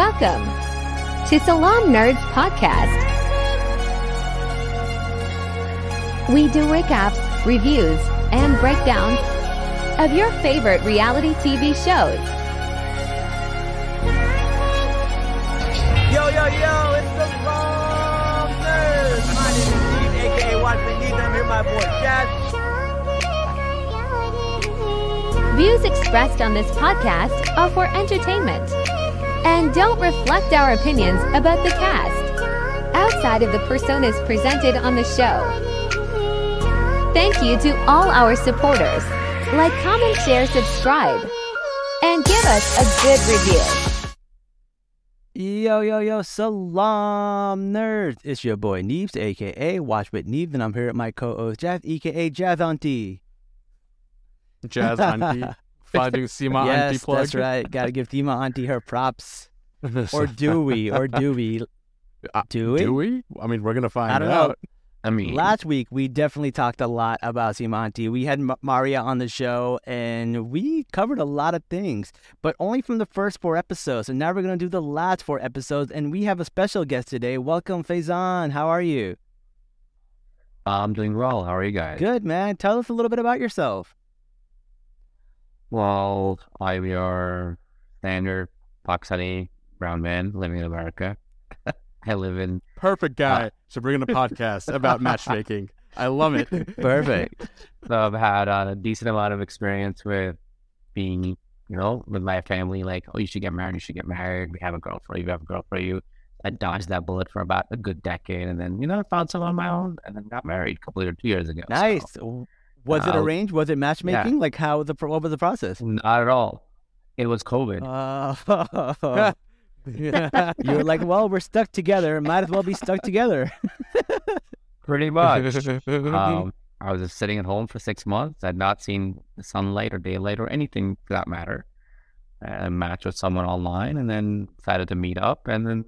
Welcome to Salaam Nerds Podcast. We do recaps, reviews, and breakdowns of your favorite reality TV shows. Yo, yo, yo, it's the Wrong Nerds. My name is Steve, aka Neebs. I'm here my boy Jazz. Views expressed on this podcast are for entertainment and don't reflect our opinions about the cast outside of the personas presented on the show. Thank you to all our supporters. Like, comment, share, subscribe, and give us a good review. Yo, yo, yo, salam nerds. It's your boy Neebs, aka Watch with Neebs, and I'm here with my co-host Jazz, aka Jazz Auntie. Jazz Auntie. Finding Sima yes, Auntie plug. that's right. Gotta give Sima Auntie her props. Or do we? Or do we? Uh, do we? Do we? I mean, we're gonna find I don't out. know. I mean, Last week we definitely talked a lot about Sima Auntie. We had M- Maria on the show, and we covered a lot of things, but only from the first four episodes. And now we're gonna do the last four episodes, and we have a special guest today. Welcome, Faizan. How are you? I'm doing well. How are you guys? Good, man. Tell us a little bit about yourself. Well, I'm your standard Pakistani brown man living in America. I live in. Perfect uh, guy to bring in a podcast about matchmaking. I love it. Perfect. So I've had a decent amount of experience with being, you know, with my family. Like, oh, you should get married. You should get married. We have a girl for you. We have a girl for you. I dodged that bullet for about a good decade, and then you know, I found someone on my own, and then got married a couple of two years ago. so- Was it Uh, arranged? Was it matchmaking? Like how the what was the process? Not at all. It was COVID. Uh, you were like, well, we're stuck together. Might as well be stuck together. Pretty much. um, I was just sitting at home for six months. I'd not seen the sunlight or daylight or anything for that matter. And matched with someone online, and then decided to meet up, and then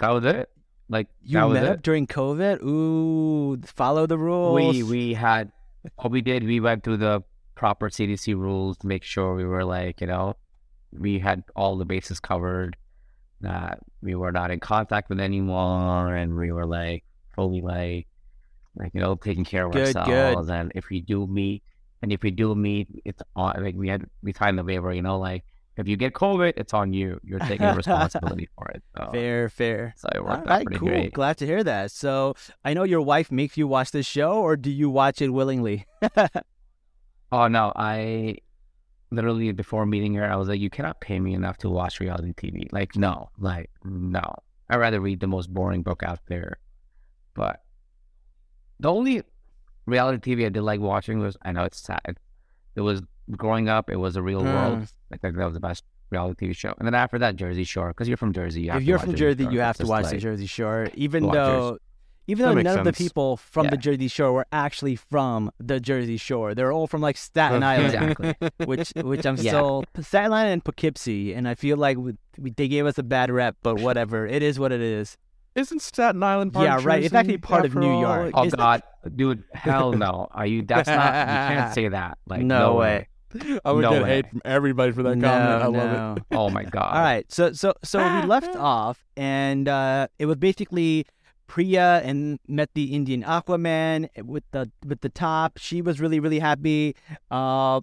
that was it. Like You met it. up during COVID. Ooh, follow the rules. We we had what we did. We went through the proper CDC rules to make sure we were like you know we had all the bases covered. That we were not in contact with anyone, and we were like fully like like you know taking care of Good, good. ourselves. And if we do meet, and if we do meet, it's on like we had we signed the waiver. You know, like if you get COVID, it's on you. You're taking responsibility for it. So, fair, fair. so it All worked out pretty cool. great. Glad to hear that. So I know your wife makes you watch this show, or do you watch it willingly? Oh no, I literally before meeting her, I was like, you cannot pay me enough to watch reality TV. Like, no, like no. I'd rather read the most boring book out there. But the only reality TV I did like watching was I know it's sad. It was growing up. It was a real world. Mm. Like that was the best reality TV show. And then after that, Jersey Shore, because you're from Jersey. You have if to you're watch from Jersey, Shore. you have to just watch the Jersey Shore, even watch though. Even That though makes none of the people from the Jersey Shore were actually from the Jersey Shore, they're all from like Staten Island. Exactly. which which I'm Yeah. still Staten Island and Poughkeepsie, and I feel like we, we, they gave us a bad rep, but whatever, it is what it is. Isn't Staten Island part Yeah, of right. It's actually part of New all? York. Oh Is- God, dude, hell no. Are you? That's not. You can't say that. Like No no, way. way. I would No get way. hate from everybody for that no, comment. I love it. Oh my God. All right, so so so we left off, and uh, it was basically Priya and met the Indian Aquaman with the with the top. She was really really happy. Uh,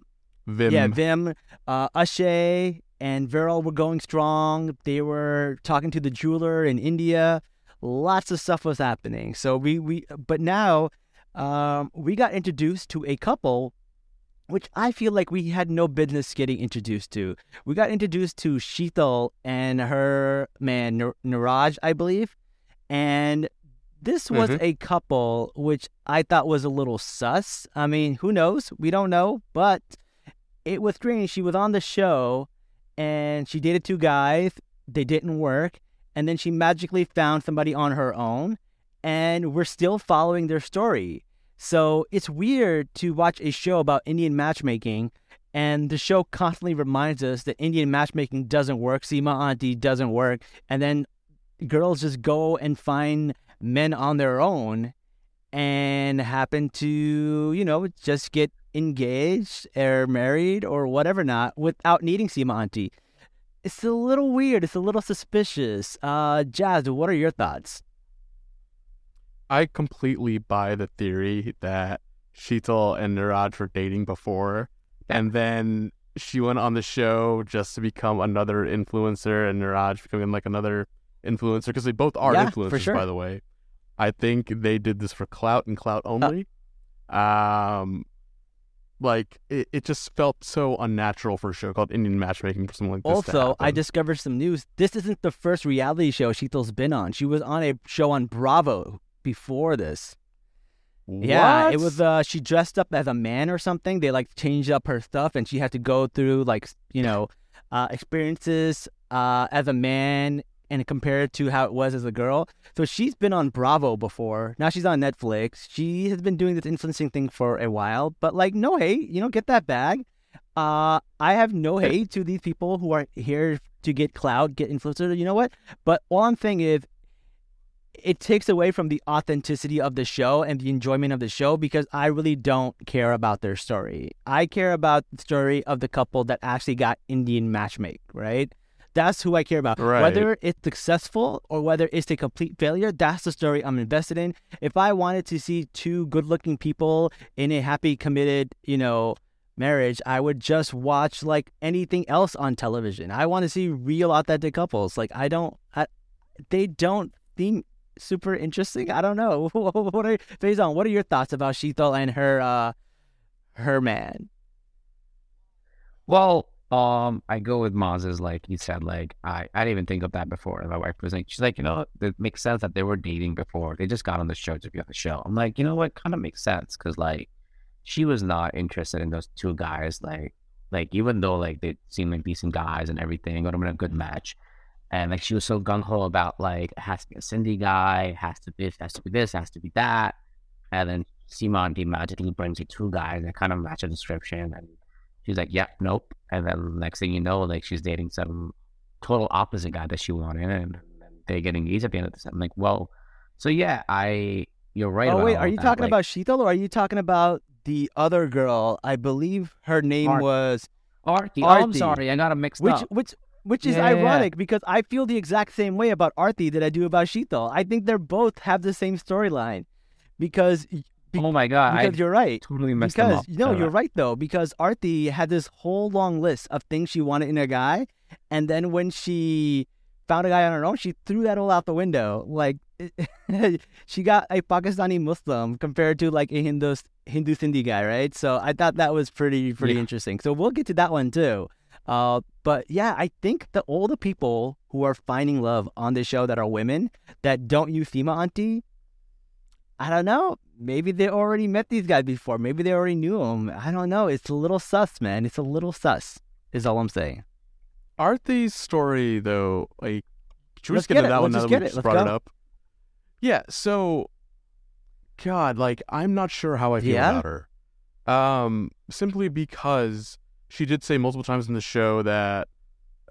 Vim. Yeah, Vim, uh, Aashay, and Viral were going strong. They were talking to the jeweler in India. Lots of stuff was happening. So we we but now um, we got introduced to a couple, which I feel like we had no business getting introduced to. We got introduced to Sheetal and her man Niraj, I believe, and this was Mhm. a couple which I thought was a little sus. I mean, who knows? We don't know, but it was strange. She was on the show and she dated two guys. They didn't work. And then she magically found somebody on her own. And we're still following their story. So it's weird to watch a show about Indian matchmaking. And the show constantly reminds us that Indian matchmaking doesn't work. Sima Auntie doesn't work. And then girls just go and find men on their own and happen to, you know, just get engaged or married or whatever not without needing Sima Auntie. it's a little weird. It's a little suspicious. Uh, Jazz, what are your thoughts? I completely buy the theory that Sheetal and Niraj were dating before, and then she went on the show just to become another influencer, and Niraj becoming like another influencer because they both are Yeah, influencers, sure. by the way. I think they did this for clout and clout only. um, like it, it just felt so unnatural for a show called Indian Matchmaking for something like this. Also, I discovered some news. This isn't the first reality show Sheetal's been on. She was on a show on Bravo before this. Yeah, it was. Uh, she dressed up as a man or something. They like changed up her stuff, and she had to go through like you know, uh, experiences uh, as a man and compare it to how it was as a girl. So she's been on Bravo before. Now she's on Netflix. She has been doing this influencing thing for a while. But like, no hate. You know, get that bag. Uh, I have no hate to these people who are here to get cloud, get influencer. You know what? But all I'm saying is, it takes away from the authenticity of the show and the enjoyment of the show because I really don't care about their story. I care about the story of the couple that actually got Indian matchmake, right? That's who I care about. Right. Whether it's successful or whether it's a complete failure, that's the story I'm invested in. If I wanted to see two good looking people in a happy, committed, you know, marriage, I would just watch like anything else on television. I want to see real authentic couples. Like I don't I, they don't seem super interesting. I don't know. what are Faizan, what are your thoughts about Sheetal and her uh her man? Well, um, I go with Maz's like you said, like I, I didn't even think of that before. My wife was like, she's like, you know, it makes sense that they were dating before. They just got on the show to be on the show. I'm like, you know what, kind of makes sense because like she was not interested in those two guys. Like, like even though like they seem like decent guys and everything, would have been a good match. And like she was so gung ho about like it has to be a Sindhi guy, has to be this, has to be this, has to be that. And then Sima Auntie magically brings you two guys that kind of match the description and She's like, yeah, nope. And then next thing you know, like she's dating some total opposite guy that she wanted, and, and they get engaged at the end of this. I'm like, well, so yeah, I you're right. oh wait, are you that. talking Like, about Sheetal or are you talking about the other girl? I believe her name Art- was Arti? Oh, I'm sorry, I got a mixed which up. which which is Yeah, yeah, yeah. ironic because I feel the exact same way about Arti that I do about Sheetal. I think they're both have the same storyline because be- oh my god, I because you're right. totally messed Because up. no, you're right though. Because Arti had this whole long list of things she wanted in a guy, and then when she found a guy on her own, she threw that all out the window. Like she got a Pakistani Muslim compared to like a Hindu Hindu Sindhi guy, right? So I thought that was pretty pretty Yeah. interesting. So we'll get to that one too. Uh, but yeah, I think that all the people who are finding love on this show that are women that don't use Sima Auntie, I don't know. Maybe they already met these guys before. Maybe they already knew them. I don't know. It's a little sus, man. It's a little sus, is all I'm saying. Arti's story, though, like, should we Let's just get get into it. that one now that we just brought it up? Yeah, so, God, like, I'm not sure how I feel Yeah? about her. Um, simply because she did say multiple times in the show that,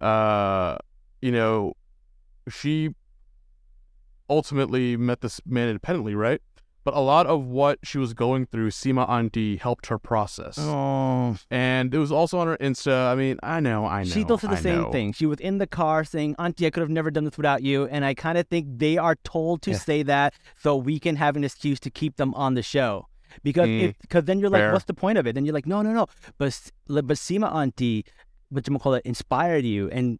uh, you know, she ultimately met this man independently, right? But a lot of what she was going through, Sima Auntie helped her process. Oh, And it was also on her Insta. I mean, I know, I know. she does the I same know. thing. She was in the car saying, "Auntie, I could have never done this without you." And I kind of think they are told to Yeah. say that so we can have an excuse to keep them on the show. Because Mm, because then you're like, fair. what's the point of it? Then you're like, no, no, no. But S- but Sima Auntie, what you call it, inspired you, and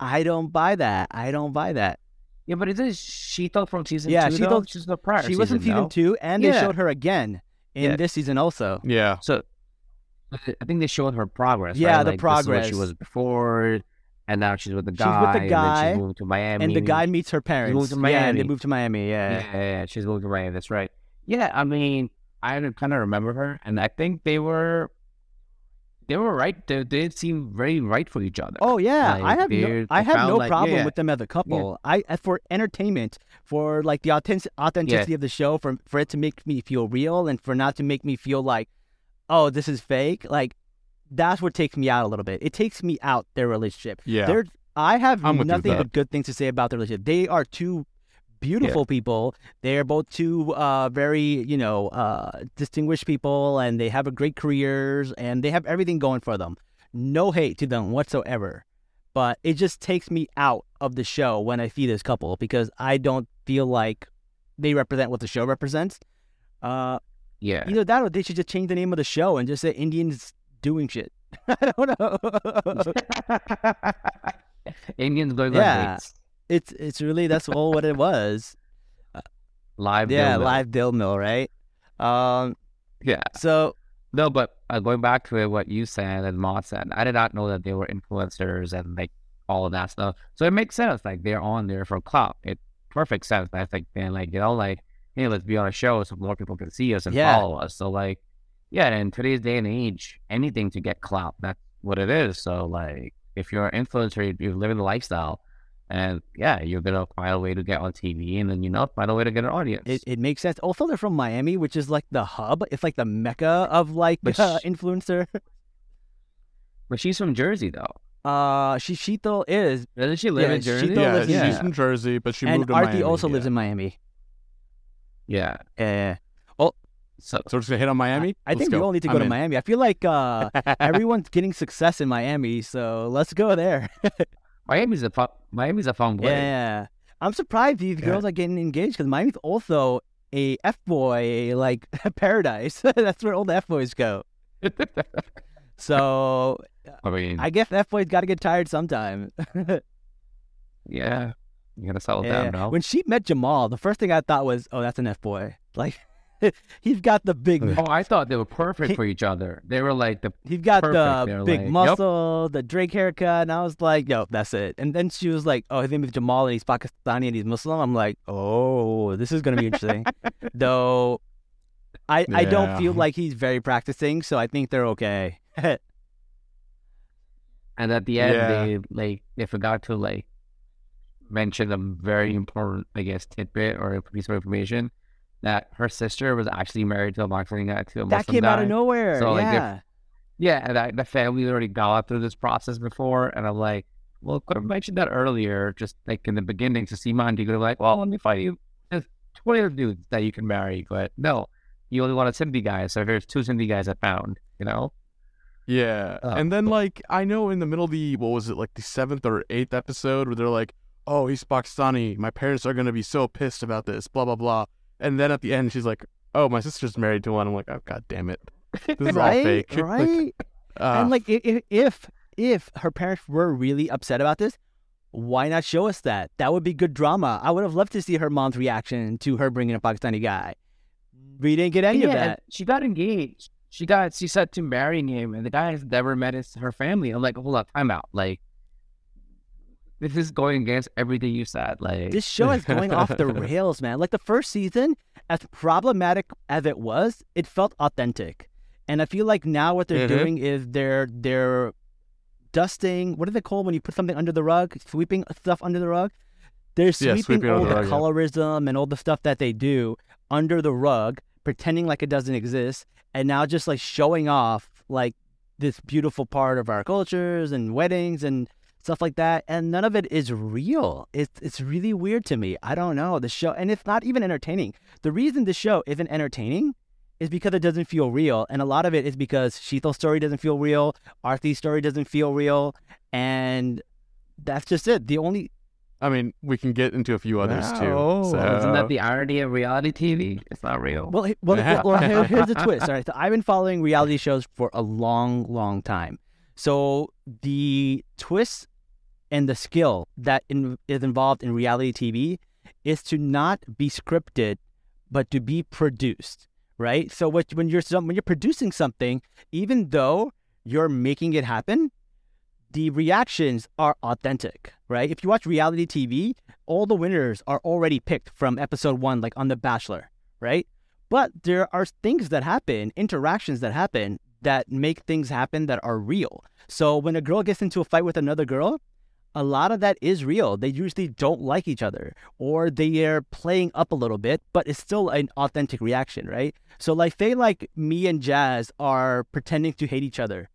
I don't buy that. I don't buy that. yeah, but isn't she thought from season Yeah, two? she thought- she's the prior. she was in season, season no? two, and they showed her again in Yeah. this season also. Yeah. So I think they showed her progress. Yeah, right? the like, This is what she was before, and now she's with the She's guy. with the and then guy, she's moving to Miami. and the guy meets her parents. moved to Yeah, and they moved to Miami. Yeah, Yeah. yeah, yeah, she's moving to Miami. That's right. Yeah, I mean, I kind of remember her, and I think they were, they were right. They, they seem very right for each other. Oh yeah, I have no, I have no like- problem yeah. with them as a couple. I I- for entertainment, for like the authentic, authenticity of the show, for for it to make me feel real and for not to make me feel like, oh, this is fake. Like that's what takes me out a little bit. It takes me out their relationship. Yeah. They're, I have I'm with you with nothing but good things to say about their relationship. They are two beautiful people. They are both two uh, very, you know, uh, distinguished people, and they have a great careers, and they have everything going for them. No hate to them whatsoever. but it just takes me out of the show when I see this couple because I don't feel like they represent what the show represents. Uh, Yeah. either that or they should just change the name of the show and just say Indians doing shit. I don't know. Indians going Yeah. on dates. It's it's really that's all what it was. Live. yeah, live dill mill, right? Um, Yeah. so No, but uh, going back to what you said and Ma said, I did not know that they were influencers and like all of that stuff. So it makes sense. Like they're on there for clout. It perfect sense. I think they're like, you know, like, hey, let's be on a show so more people can see us and Yeah. follow us. So like, yeah, in today's day and age, anything to get clout. That's what it is. So like, if you're an influencer, you- you're living the lifestyle. And yeah, you're gonna find a way to get on TV, and then you know find a way to get an audience. it, it makes sense. Also, they're from Miami, which is like the hub. It's like the mecca of like But uh, sh- influencer. but she's from Jersey, though. Uh, Shishito is, Doesn't she live Yeah, in Jersey? Still yeah, lives- she's yeah. from Jersey, but she and moved to Arti Miami. also yeah. lives in Miami. Yeah. Yeah. Oh, so So we're just gonna hit on Miami. I Let's think we all need to go I'm to in. Miami. I feel like uh, everyone's getting success in Miami, so let's go there. Miami's a fun, Miami's a fun place. Yeah, I'm surprised these Yeah. girls are getting engaged because Miami's also a f boy like paradise. That's where all the f boys go. So I mean, I guess f boys got to get tired sometime. yeah, you gotta settle Yeah. down, no? When she met Jamal, the first thing I thought was, "Oh, that's an f boy." Like he's got the big, Oh, I thought they were perfect He- for each other. They were like the he's got perfect. the They're big like, yep. muscle, the Drake haircut, and I was like, "Yo, that's it." And then she was like, "Oh, his name is Jamal, and he's Pakistani and he's Muslim." I'm like, "Oh, this is gonna be interesting." Though, I I don't feel like he's very practicing, so I think they're okay. and at the end Yeah. they like they forgot to like mention a very important, I guess, tidbit or a piece of information that her sister was actually married to a Muslim guy to a Muslim that came guy. out of nowhere. So, like, yeah. Yeah, and I, the family already gone through this process before, and I'm like, well, could have mentioned that earlier, just like in the beginning, to Sima Auntie could have like, well, let me find you there's twenty other dudes that you can marry, but no, you only want a Sindhi guy, so here's two Sindhi guys I found, you know? Yeah, Oh, and then like I know in the middle of the what was it like the seventh or eighth episode where they're like, "Oh, he's Pakistani. My parents are gonna be so pissed about this." Blah blah blah. And then at the end, she's like, "Oh, my sister's married to one." I'm like, "Oh god damn it, this is all right, fake." Like, right. uh, and like, i- i- if if her parents were really upset about this, why not show us that? That would be good drama. I would have loved to see her mom's reaction to her bringing a Pakistani guy. We didn't get any yeah, of that. she got engaged. She got she said to marrying him, and the guy has never met his her family. I'm like, hold up, time out. Like, this is going against everything you said. Like, This show is going off the rails, man. Like the first season, as problematic as it was, it felt authentic. And I feel like now what they're Mhm. doing is they're they're dusting. What do they call when you put something under the rug? Sweeping stuff under the rug. They're Yeah, sweeping sweeping all the rug, yeah. colorism and all the stuff that they do under the rug, pretending like it doesn't exist, and now just like showing off like this beautiful part of our cultures and weddings and stuff like that. And none of it is real. It's it's really weird to me. I don't know the show, and it's not even entertaining. The reason the show isn't entertaining is because it doesn't feel real, and a lot of it is because Sheetal's story doesn't feel real, Arti's story doesn't feel real, and that's just it. The only I mean, we can get into a few others Wow. too. So, isn't that the irony of reality TV? It's not real. Well, he- well, well, well, here's the twist. All right, so I've been following reality shows for a long, long time. So the twist and the skill that in, is involved in reality TV is to not be scripted, but to be produced. Right. So what, when you're when you're producing something, even though you're making it happen, the reactions are authentic. Right. If you watch reality TV, all the winners are already picked from episode one, like on The Bachelor right? But there are things that happen, interactions that happen that make things happen that are real. So when a girl gets into a fight with another girl, a lot of that is real. They usually don't like each other or they are playing up a little bit, but it's still an authentic reaction, right? So like say like me and Jazz are pretending to hate each other.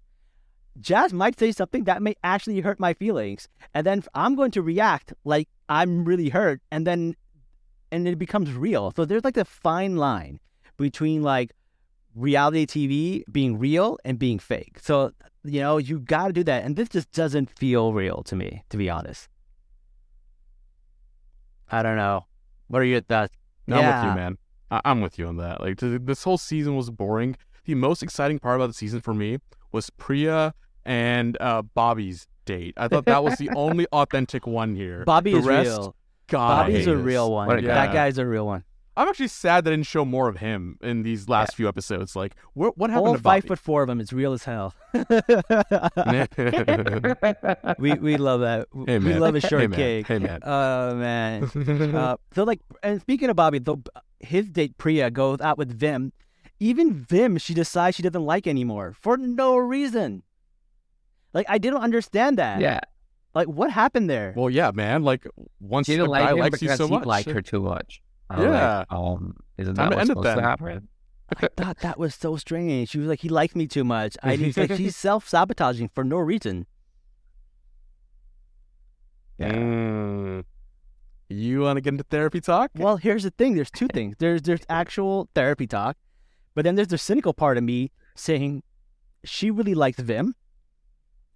Jazz might say something that may actually hurt my feelings. And then I'm going to react like I'm really hurt and then and it becomes real. So there's like a fine line between like reality TV being real and being fake. So You know, you got to do that. And this just doesn't feel real to me, to be honest. I don't know. What are your thoughts? I'm with you, man. I- I'm with you on that. Like th- this whole season was boring. The most exciting part about the season for me was Priya and uh, Bobby's date. I thought that was the only authentic one here. Bobby the is rest, real. God, Bobby's a real one. A That guy's a real one. I'm actually sad they didn't show more of him in these last few episodes. Like, what what happened All to five foot four of him is real as hell. we we love that. Hey, we love a Hey, short man. cake. Hey, man. Oh man. uh, so like, and speaking of Bobby, though, his date Priya goes out with Vim. Even Vim, she decides she doesn't like anymore for no reason. Like I didn't understand that. yeah. Like what happened there? well, yeah, man. Like, once She didn't guy like him likes you because so he much, liked her too much. I Yeah. Like, um, isn't Time that what's end it supposed to happen? I thought that was so strange. She was like, he liked me too much. I he's like she's self sabotaging for no reason. Yeah. Mm. You want to get into therapy talk? Well, here's the thing. There's two things. There's there's actual therapy talk, but then there's the cynical part of me saying she really liked Vim,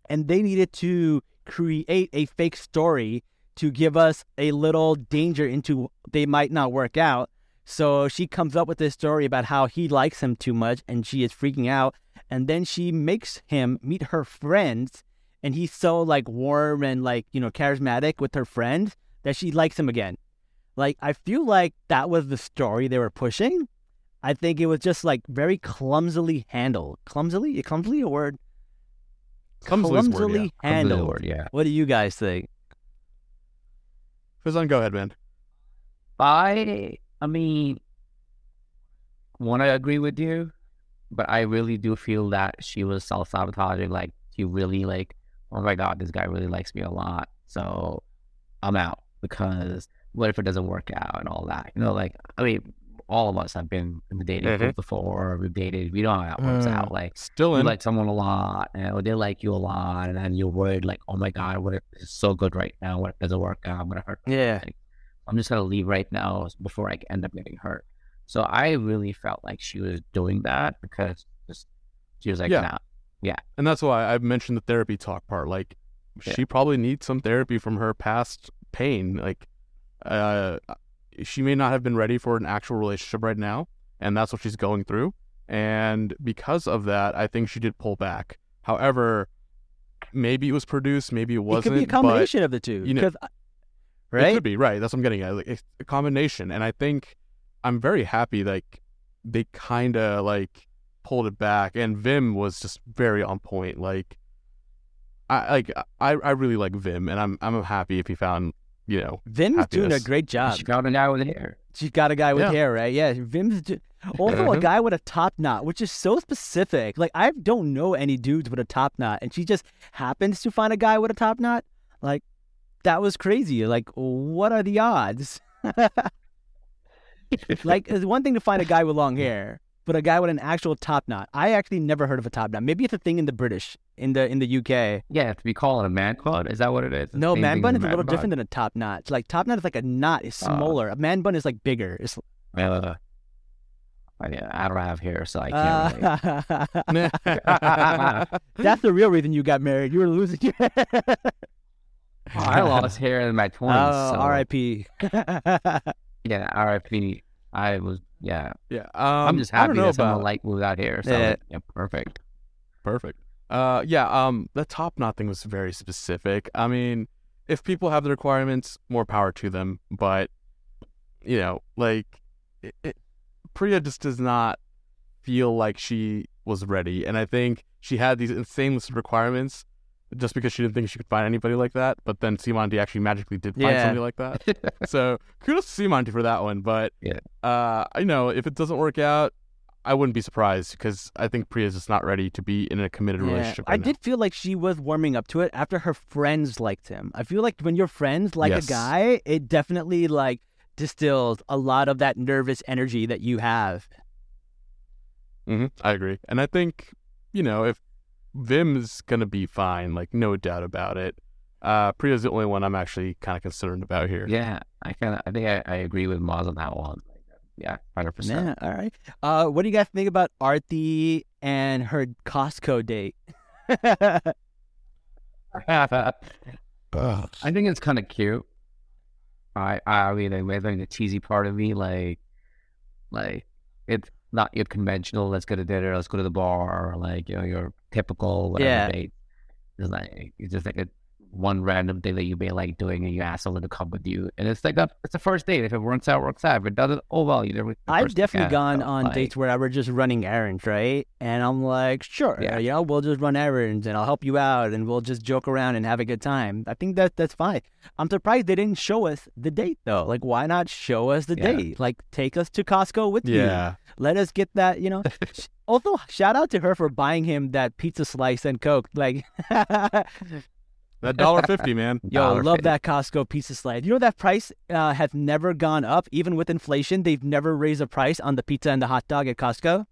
and they needed to create a fake story to give us a little danger into they might not work out. So she comes up with this story about how he likes him too much, and she is freaking out. And then she makes him meet her friends, and he's so like warm and like you know charismatic with her friends that she likes him again. Like I feel like that was the story they were pushing. I think it was just like very clumsily handled. Clumsily, clumsily a word. Clumsily a word, yeah. Handled. word, yeah. What do you guys think? Faizan, go ahead, man. I I mean want to agree with you, but I really do feel that she was self sabotaging. Like she really like, oh my god, this guy really likes me a lot, so I'm out because what if it doesn't work out and all that? You know, like I mean, all of us have been in the dating Mhm. pool before. We've dated. We don't know how that works Mm. out. Like Still you in. like someone a lot, and or they like you a lot, and then you're worried, like, oh my god, what if it's so good right now? What if it doesn't work out? I'm gonna hurt. Yeah. I'm just gonna leave right now before I end up getting hurt. So I really felt like she was doing that because just she was like, Yeah. nah, And that's why I mentioned the therapy talk part. Like, Yeah. she probably needs some therapy from her past pain. Like, uh, she may not have been ready for an actual relationship right now, and that's what she's going through. And because of that, I think she did pull back. However, maybe it was produced, maybe it wasn't. It could be a combination of the two. you know- But It could be right. That's what I'm getting at. Like, it's a combination, and I think I'm very happy. Like, they kind of like pulled it back, and Vim was just very on point. Like, I like I I really like Vim, and I'm I'm happy if he found you know Vim's doing a great job. She got a guy with hair. She's got a guy with Yeah. hair, right? Yeah, Vim's do- also a Mhm. guy with a top knot, which is so specific. Like I don't know any dudes with a top knot, and she just happens to find a guy with a top knot. Like that was crazy. Like what are the odds? like it's one thing to find a guy with long hair, but a guy with an actual top knot. I actually never heard of a top knot. Maybe it's a thing in the British, in the in the UK. Yeah, if we call it a man bun, is that what it is? No, man bun as is a little man different than a top knot. It's like top knot is like a knot is Uh, smaller. a man bun is like bigger. It's Uh, I, I don't have hair, so I can't. really. Uh, That's the real reason you got married. You were losing your I lost hair in my twenties. Oh, so, R.I.P. Yeah, R.I.P. I was. Yeah, yeah. Um, I'm just I don't happy know that someone about like without hair. So Yeah. like, yeah, perfect. perfect. Uh, yeah. Um, the top knot thing was very specific. I mean, if people have the requirements, more power to them. But you know, like it, it, Priya just does not feel like she was ready, and I think she had these insane list of requirements just because she didn't think she could find anybody like that. But then Sima Auntie actually magically did find Yeah. somebody like that. so kudos to Sima Auntie for that one. But Yeah. uh, I know if it doesn't work out, I wouldn't be surprised because I think Priya's just not ready to be in a committed Yeah. relationship. I now. did feel like she was warming up to it after her friends liked him. I feel like when your friends like Yes. a guy, it definitely like distills a lot of that nervous energy that you have. hmm I agree, and I think you know if Vim's gonna be fine, like no doubt about it. Uh, Priya's the only one I'm actually kind of concerned about here. Yeah, I kind of. I think I, I agree with Moz on that one. Yeah, hundred percent. Yeah, all right. Uh, what do you guys think about Arti and her Costco date? I think it's kind of cute. I I mean, I think the cheesy part of me, like, like it's not your conventional. Let's go to dinner. Let's go to the bar. Or like you know your typical whatever Yeah. date. It's like it's just like a one random thing that you may like doing, and you ask someone to come with you, and it's like a it's a first date. If it works out, works out. If it doesn't, oh well, you never. I've definitely time, gone on like, dates where we're just running errands, right? And I'm like, sure, Yeah. you know, we'll just run errands and I'll help you out and we'll just joke around and have a good time. I think that that's fine. I'm surprised they didn't show us the date though. Like, why not show us the Yeah. date? Like, take us to Costco with you. Yeah. Let us get that, you know. Also, shout out to her for buying him that pizza slice and Coke. Like, That dollar fifty, man. yo, Dollar love fifty. that Costco pizza slice. You know that price uh, has never gone up, even with inflation. They've never raised a price on the pizza and the hot dog at Costco.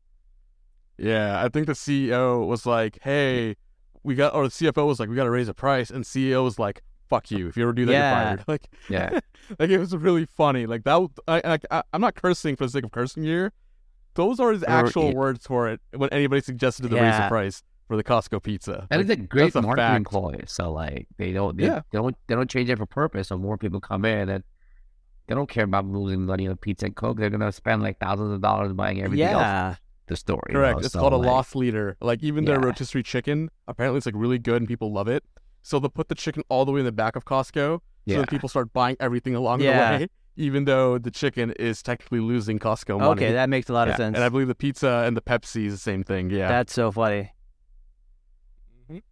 Yeah, I think the CEO was like, "Hey, we got," or the CFO was like, "We got to raise the price," and CEO was like, "Fuck you! If you ever do that, Yeah. you're fired." Like, Yeah. like it was really funny. Like that. I, I, I I'm not cursing for the sake of cursing here. Those are his actual yeah. words for it when anybody suggested to the raise the price for the Costco pizza. And Like, it's a great marketing fact. ploy. So like they don't they, Yeah. they don't they don't change it for purpose. So more people come in and they don't care about losing money on pizza and coke. They're gonna spend like thousands of dollars buying everything else. yeah. The story. you Correct. know? It's So, called a like, loss leader. Like even their Yeah. rotisserie chicken, apparently it's like really good and people love it. So they'll put the chicken all the way in the back of Costco, so Yeah. that people start buying everything along Yeah. the way, even though the chicken is technically losing Costco money. Okay, that makes a lot of Yeah, sense. and I believe the pizza and the Pepsi is the same thing. Yeah, That's so funny.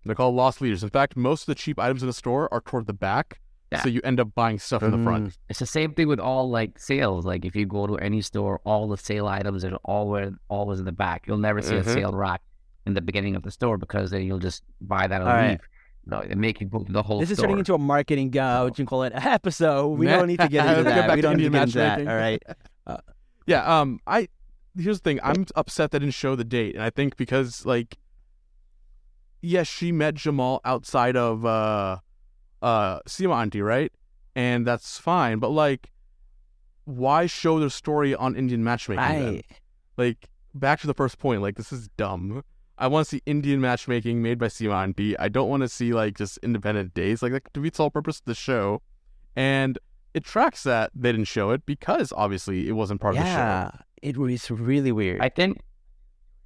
They're called loss leaders. In fact, most of the cheap items in the store are toward the back, Yeah. so you end up buying stuff in the front. It's the same thing with all like sales. Like if you go to any store, all the sale items are always always in the back. You'll never see Mhm. a sale rack in the beginning of the store because then you'll just buy that and All right. leave. No, they make you go to the whole This is turning into a marketing, uh, what you call it, episode. We don't need to get into that. back We don't need to Indian get into that. matchmaking. All right. Yeah, um, I here's the thing. I'm upset they didn't show the date, and I think because like, yes, she met Jamal outside of uh, uh, Sima Auntie, right? And that's fine, but like, why show their story on Indian matchmaking? then? Right. Like, back to the first point. Like, this is dumb. I want to see Indian matchmaking made by Sima Auntie. I don't want to see like just independent days. Like that defeats the whole purpose of the show, and it tracks that they didn't show it because obviously it wasn't part of the show. Yeah. It was really weird. I think,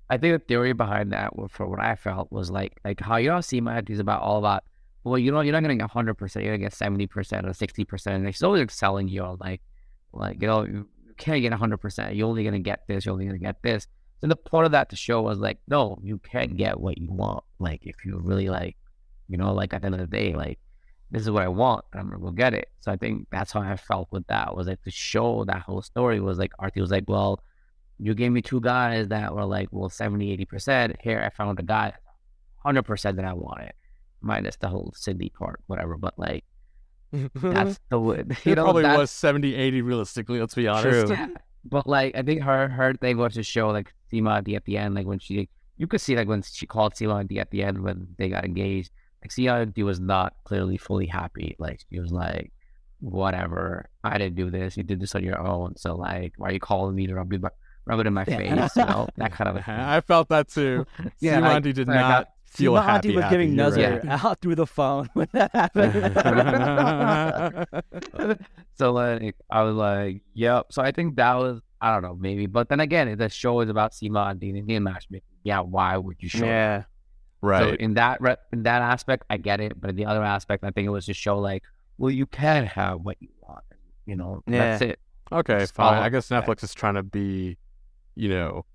I think the theory behind that, for what I felt, was like like how you all see my is about all about. Well, you know, you're not getting hundred percent. You're gonna get seventy percent or sixty percent. They're still selling you like, like you know, you can't get hundred percent. You're only gonna get this. You're only gonna get this. So the point of that to show was like, no, you can't get what you want. Like if you really like, you know, like at the end of the day, like this is what I want, and I'm gonna go get it. So I think that's how I felt with that. Was like to show that whole story was like Arti was like, well, you gave me two guys that were like, well, 70, 80%. Here, I found a guy 100% that I wanted, minus the whole Sindhi part, whatever. But like, that's the wood. You it know, probably that's- was 70, 80 realistically, let's be honest. True. Yeah. But like, I think her her thing was to show like Sima at the end, like when she, you could see like when she called Sima at the end when they got engaged, like Sima was not clearly fully happy. Like she was like, whatever, I didn't do this, you did this on your own. So like, why are you calling me to rub, it- rub it in my face? You know, that kind of a uh-huh. thing. I felt that too. Yeah, Sima did like, I- not feel Sima happy. Auntie was happy, giving you're right. out through the phone when that happened. so like I was like, yep. So I think that was I don't know maybe, but then again, the show is about Sima and the Indian matchmaking. Yeah, why would you show? that? yeah. So right. in that re- in that aspect, I get it, but in the other aspect, I think it was to show like, well, you can have what you want. You know, that's it. okay, just fine. I guess. Netflix is trying to be, you know,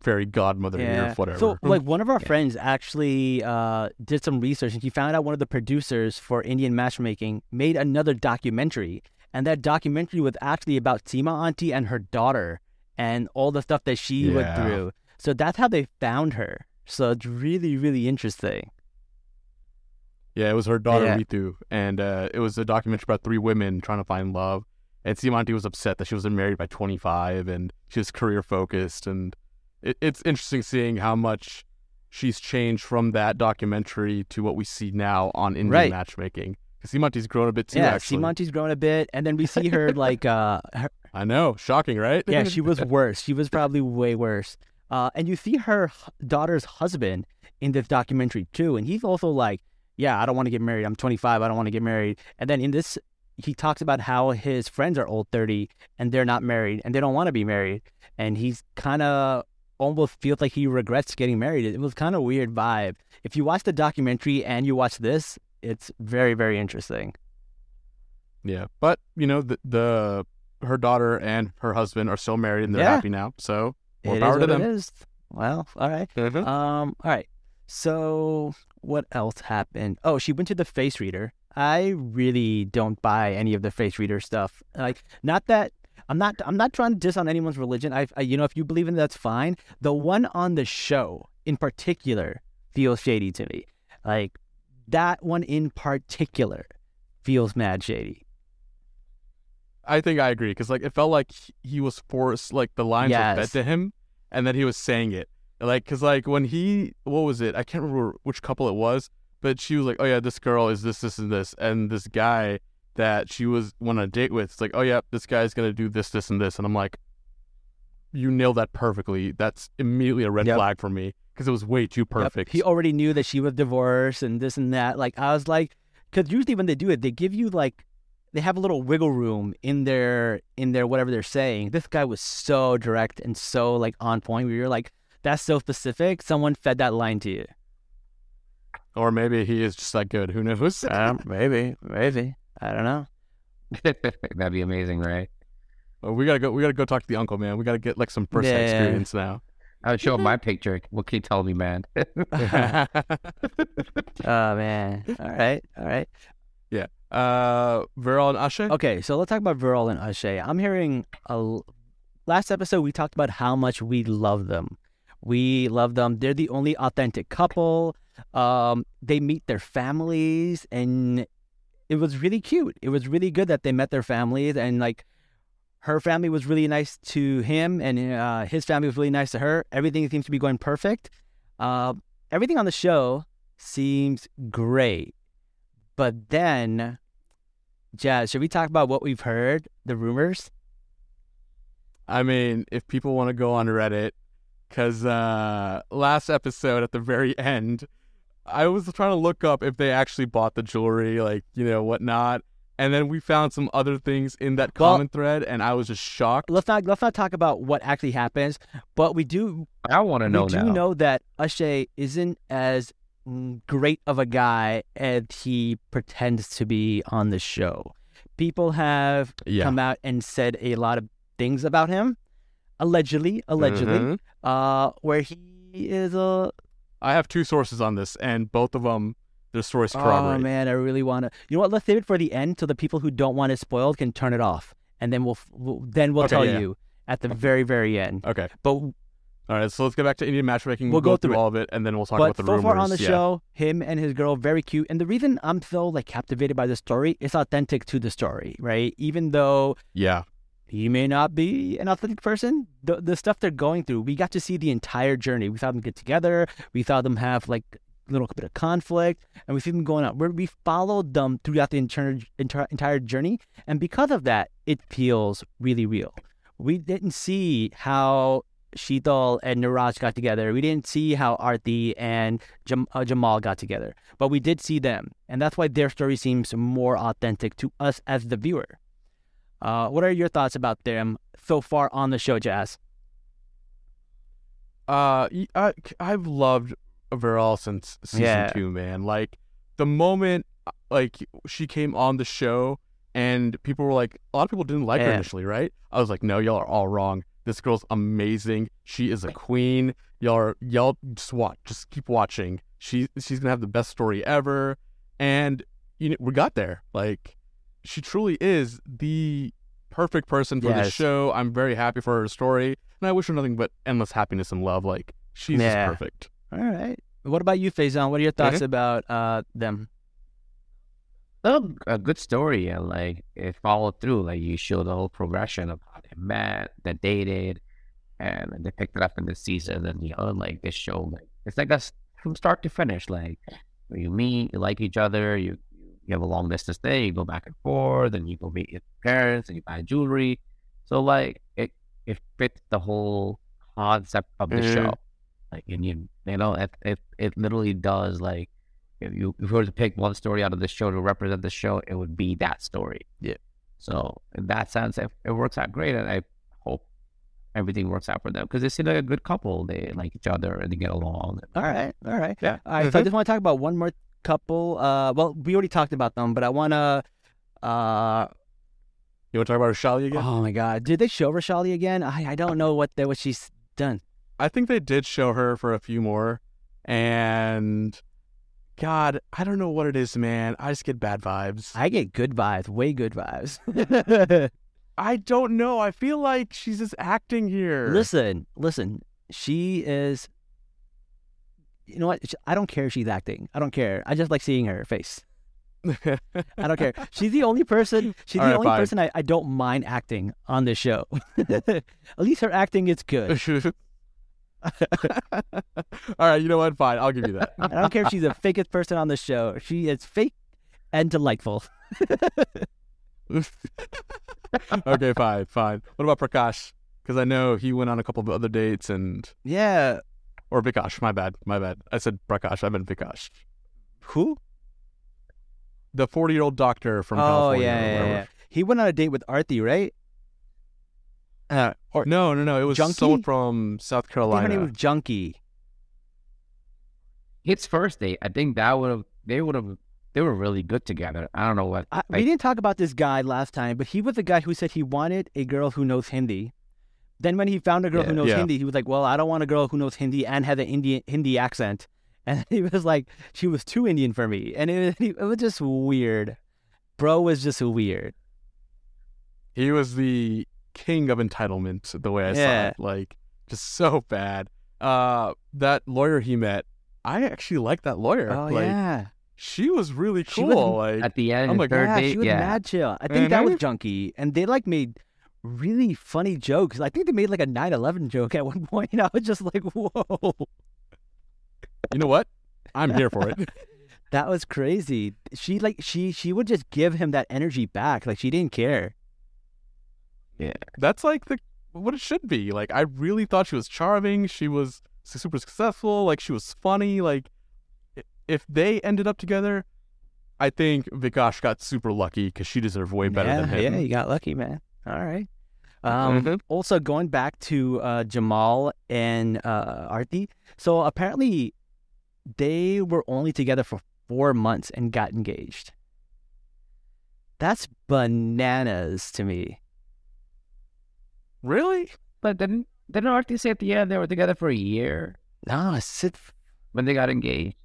fairy godmother Yeah. or whatever. So, like, one of our Yeah. friends actually uh, did some research, and he found out one of the producers for Indian matchmaking made another documentary, and that documentary was actually about Sima Auntie and her daughter, and all the stuff that she went through. So that's how they found her. So it's really, really interesting. Yeah, it was her daughter Yeah. Ritu, and uh, it was a documentary about three women trying to find love. And Sima Auntie was upset that she wasn't married by 25, and she was career focused. And it, it's interesting seeing how much she's changed from that documentary to what we see now on Indian Right. matchmaking. Because Sima Auntie's grown a bit too. yeah, actually, grown a bit, and then we see her like, uh, her, I know, shocking, right? yeah, she was worse. She was probably way worse. Uh, and you see her daughter's husband in this documentary too. And he's also like, yeah, I don't want to get married. I'm 25. I don't want to get married. And then in this, he talks about how his friends are old 30 and they're not married and they don't want to be married. And he's kind of almost feels like he regrets getting married. It was kind of weird vibe. If you watch the documentary and you watch this, it's very, very interesting. Yeah, but you know the the her daughter and her husband are still married and they're Yeah. happy now. So more It power to them. it is. Well, all right. Mhm. Um, all right. So what else happened? Oh, she went to the face reader. I really don't buy any of the face reader stuff. Like, not that I'm not I'm not trying to diss on anyone's religion. I, I you know if you believe in it, that's fine. The one on the show in particular feels shady to me. Like that one in particular feels mad shady. I think I agree because like it felt like he- was forced, like the lines were Yes. fed to him, and then he was saying it. Like, cause like when he, what was it? I can't remember which couple it was, but she was like, "Oh yeah, this girl is this, this, and this," and this guy that she was went on a date with, it's like, "Oh yeah, this guy's gonna do this, this, and this," and I'm like, "You nailed that perfectly. That's immediately a red Yep. flag for me because it was way too Yep. perfect." He already knew that she was divorced and this and that. Like I was like, because usually when they do it, they give you like, they have a little wiggle room in their in their whatever they're saying. This guy was so direct and so like on point. Where you're like, that's so specific. Someone fed that line to you. Or maybe he is just that good. Who knows? Um, maybe, maybe. I don't know. That'd be amazing, right? Well, we gotta go. We gotta go talk to the uncle, man. We gotta get like some first hand Yeah. experience now. I would show him my picture. What can you tell me, man? Oh man. All right, all right. Yeah. Uh, Viral and Aashay. Okay, so let's talk about Viral and Aashay. I'm hearing a. last episode we talked about how much we love them. We love them. They're the only authentic couple. Um, they meet their families, and it was really cute. It was really good that they met their families, and like her family was really nice to him, and uh, his family was really nice to her. Everything seems to be going perfect. Uh, everything on the show seems great, but then Jazz, should we talk about what we've heard, the rumors? I mean, if people want to go on Reddit, because uh, last episode at the very end, I was trying to look up if they actually bought the jewelry, like you know whatnot, and then we found some other things in that Well- comment thread, and I was just shocked. Let's not let's not talk about what actually happens, but we do I want to know we do now. know that Aashay isn't as great of a guy as he pretends to be on the show. People have Yeah. come out and said a lot of things about him, allegedly, allegedly, Mhm. uh, where he is a I have two sources on this, and both of them, their stories oh man, I really want to. You know what? Let's save it for the end, so the people who don't want it spoiled can turn it off, and then we'll, we'll then we'll Okay, tell yeah. you at the very very end. Okay, But all right. So let's get back to Indian matchmaking. We'll We'll, go go, through through all of it, and then we'll talk but about the so rumors. far on the yeah. show, him and his girl very cute. And the reason I'm so like captivated by the story, it's authentic to the story, right? Even though Yeah, he may not be an authentic person, the the stuff they're going through, we got to see the entire journey. We saw them get together. We saw them have like a little bit of conflict, and we see them going out. Where we followed them throughout the entire entire entire journey, and because of that, it feels really real. We didn't see how Sheetal and Niraj got together. We didn't see how Arti and Jam- uh, Jamal got together, but we did see them, and that's why their story seems more authentic to us as the viewer. Uh, what are your thoughts about them so far on the show, Jazz? Uh, I, have loved Viral since season Yeah. two, man. Like the moment, uh, like she came on the show, and people were like, a lot of people didn't like her initially, right? I was like, no, y'all are all wrong. This girl's amazing. She is a queen. Y'all are y'all just watch, just keep watching. She she's gonna have the best story ever, and you know we got there. Like she truly is the perfect person for Yes. the show. I'm very happy for her story, and I wish her nothing but endless happiness and love. Like she's Yeah. just perfect. All right. What about you, Faizan? What are your thoughts Mm-hmm. about uh, them? Oh, a good story and like it followed through. Like you show the whole progression of how they met, they dated, and they picked it up in the season. And you know, like this show, like it's like us from start to finish. Like you meet, you like each other, you you have a long distance day, you go back and forth, and you go meet your parents, and you buy jewelry. So like it it fits the whole concept of the Mhm. show. Like, and you, you know, it, it, it literally does. Like, if you, if you were to pick one story out of the show to represent the show, it would be that story. Yeah. So in that sense, it, it works out great, and I hope everything works out for them because they seem like a good couple. They like each other and they get along. All right, all right. Yeah. All right. So I Mhm. just want to talk about one more couple. Uh, well, we already talked about them, but I want to. Uh, You want to talk about Rushali again? oh my God, did they show Rushali again? I I don't know what they, what she's done. I think they did show her for a few more, and God, I don't know what it is, man. I just get bad vibes. I get good vibes, way good vibes. I don't know. I feel like she's just acting here. listen, listen. She is. You know what? I don't care if she's acting. I don't care. I just like seeing her face. I don't care. She's the only person. She's All the right, only fine. person I, I don't mind acting on this show. At least her acting is good. All right, you know what? Fine, I'll give you that. I don't care if she's the fakest person on the show. She is fake and delightful. okay, fine, fine. What about Prakash? Because I know he went on a couple of other dates and Yeah. Or Vikash. My bad, my bad. I said Prakash. I meant Vikash. Who? The forty-year-old doctor from oh California. yeah, yeah, yeah. He went on a date with Arti, right? Uh, or No, no, no. It was Junkie? someone from South I think her Carolina. name was Junkie. His first date, I think that would have, they would have, they were really good together. I don't know what. I, we didn't talk about this guy last time, but he was the guy who said he wanted a girl who knows Hindi. Then when he found a girl who knows Yeah. Hindi, he was like, "Well, I don't want a girl who knows Hindi and has an Indian Hindi accent." And he was like, "She was too Indian for me," and it, it was just weird. Bro was just weird. He was the king of entitlement, the way I saw it. Like, just so bad. Uh, that lawyer he met, I actually like that lawyer. Oh like, yeah, she was really cool. was- like, At the end, I'm like, yeah, date, she was yeah. mad chill. I think that was Mhm. Junkie, and they like made really funny jokes. I think they made like a 9/11 joke at one point. I was just like, "Whoa." you know what? I'm here for it. That was crazy. She like she she would just give him that energy back. Like she didn't care. Yeah. That's like the what it should be. Like, I really thought she was charming. She was super successful. Like, she was funny. Like, if they ended up together, I think Vikash got super lucky because she deserved way better yeah, than him. Yeah, you got lucky, man. All right. Um, Mhm. Also, going back to uh, Jamal and uh, Arti. So apparently, they were only together for four months and got engaged. That's bananas to me. Really? But didn't didn't Arti say at the end they were together for a year No, I sit. when they got engaged?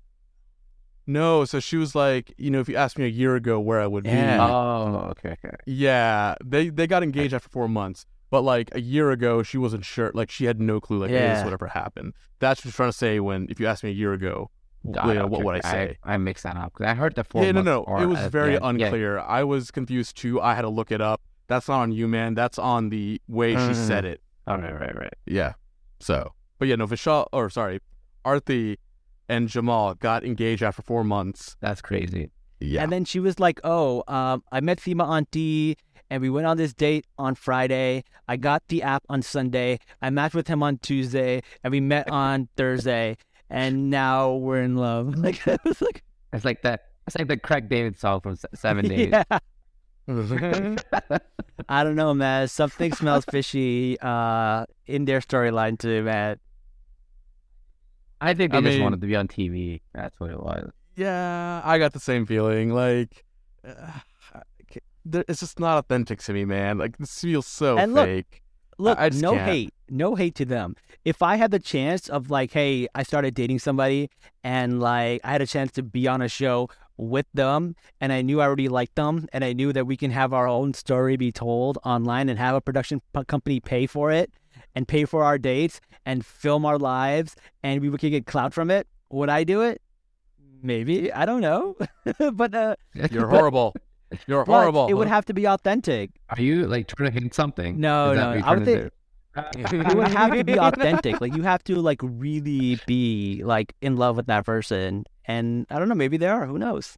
No, so she was like, you know, if you asked me a year ago where I would Yeah. be, Oh, okay, okay. yeah, they they got engaged after four months, but like a year ago, she wasn't sure, like she had no clue, like hey, this Yeah. is whatever happened. That's what she's trying to say when if you asked me a year ago, Got you it, know, what would I say? I, mixed that up because I heard the four. yeah, no, months no, or it was very the end. Yeah. unclear. I was confused too. I had to look it up. That's not on you, man. That's on the way she Mhm. said it. Oh, right, right, right. Yeah. So, but yeah, no, Vishal, or sorry, Arti and Jamal got engaged after four months. That's crazy. Yeah. And then she was like, "Oh, um, I met Sima Auntie, and we went on this date on Friday. I got the app on Sunday. I matched with him on Tuesday, and we met on Thursday. And now we're in love." Like it was like, It's like that. It's like the Craig David song from Se- Seven Days. yeah. I don't know, man. Something smells fishy uh, in their storyline too, man. I think they I just mean- wanted to be on TV. That's what it was. yeah, I got the same feeling. Like, uh, it's just not authentic to me, man. Like, this feels so And look, fake. Look, I just no can't. hate, no hate to them. If I had the chance of like, hey, I started dating somebody and like I had a chance to be on a show with them and I knew I already liked them and I knew that we can have our own story be told online and have a production p- company pay for it and pay for our dates and film our lives and we could get clout from it, would I do it? Maybe. I don't know. but uh, You're horrible. You're horrible. it would have to be authentic. Are you like trying to hit something? No, Is that no, what you're I would trying to do? it would have to be authentic. Like you have to like really be like in love with that person. And I don't know, maybe they are. Who knows?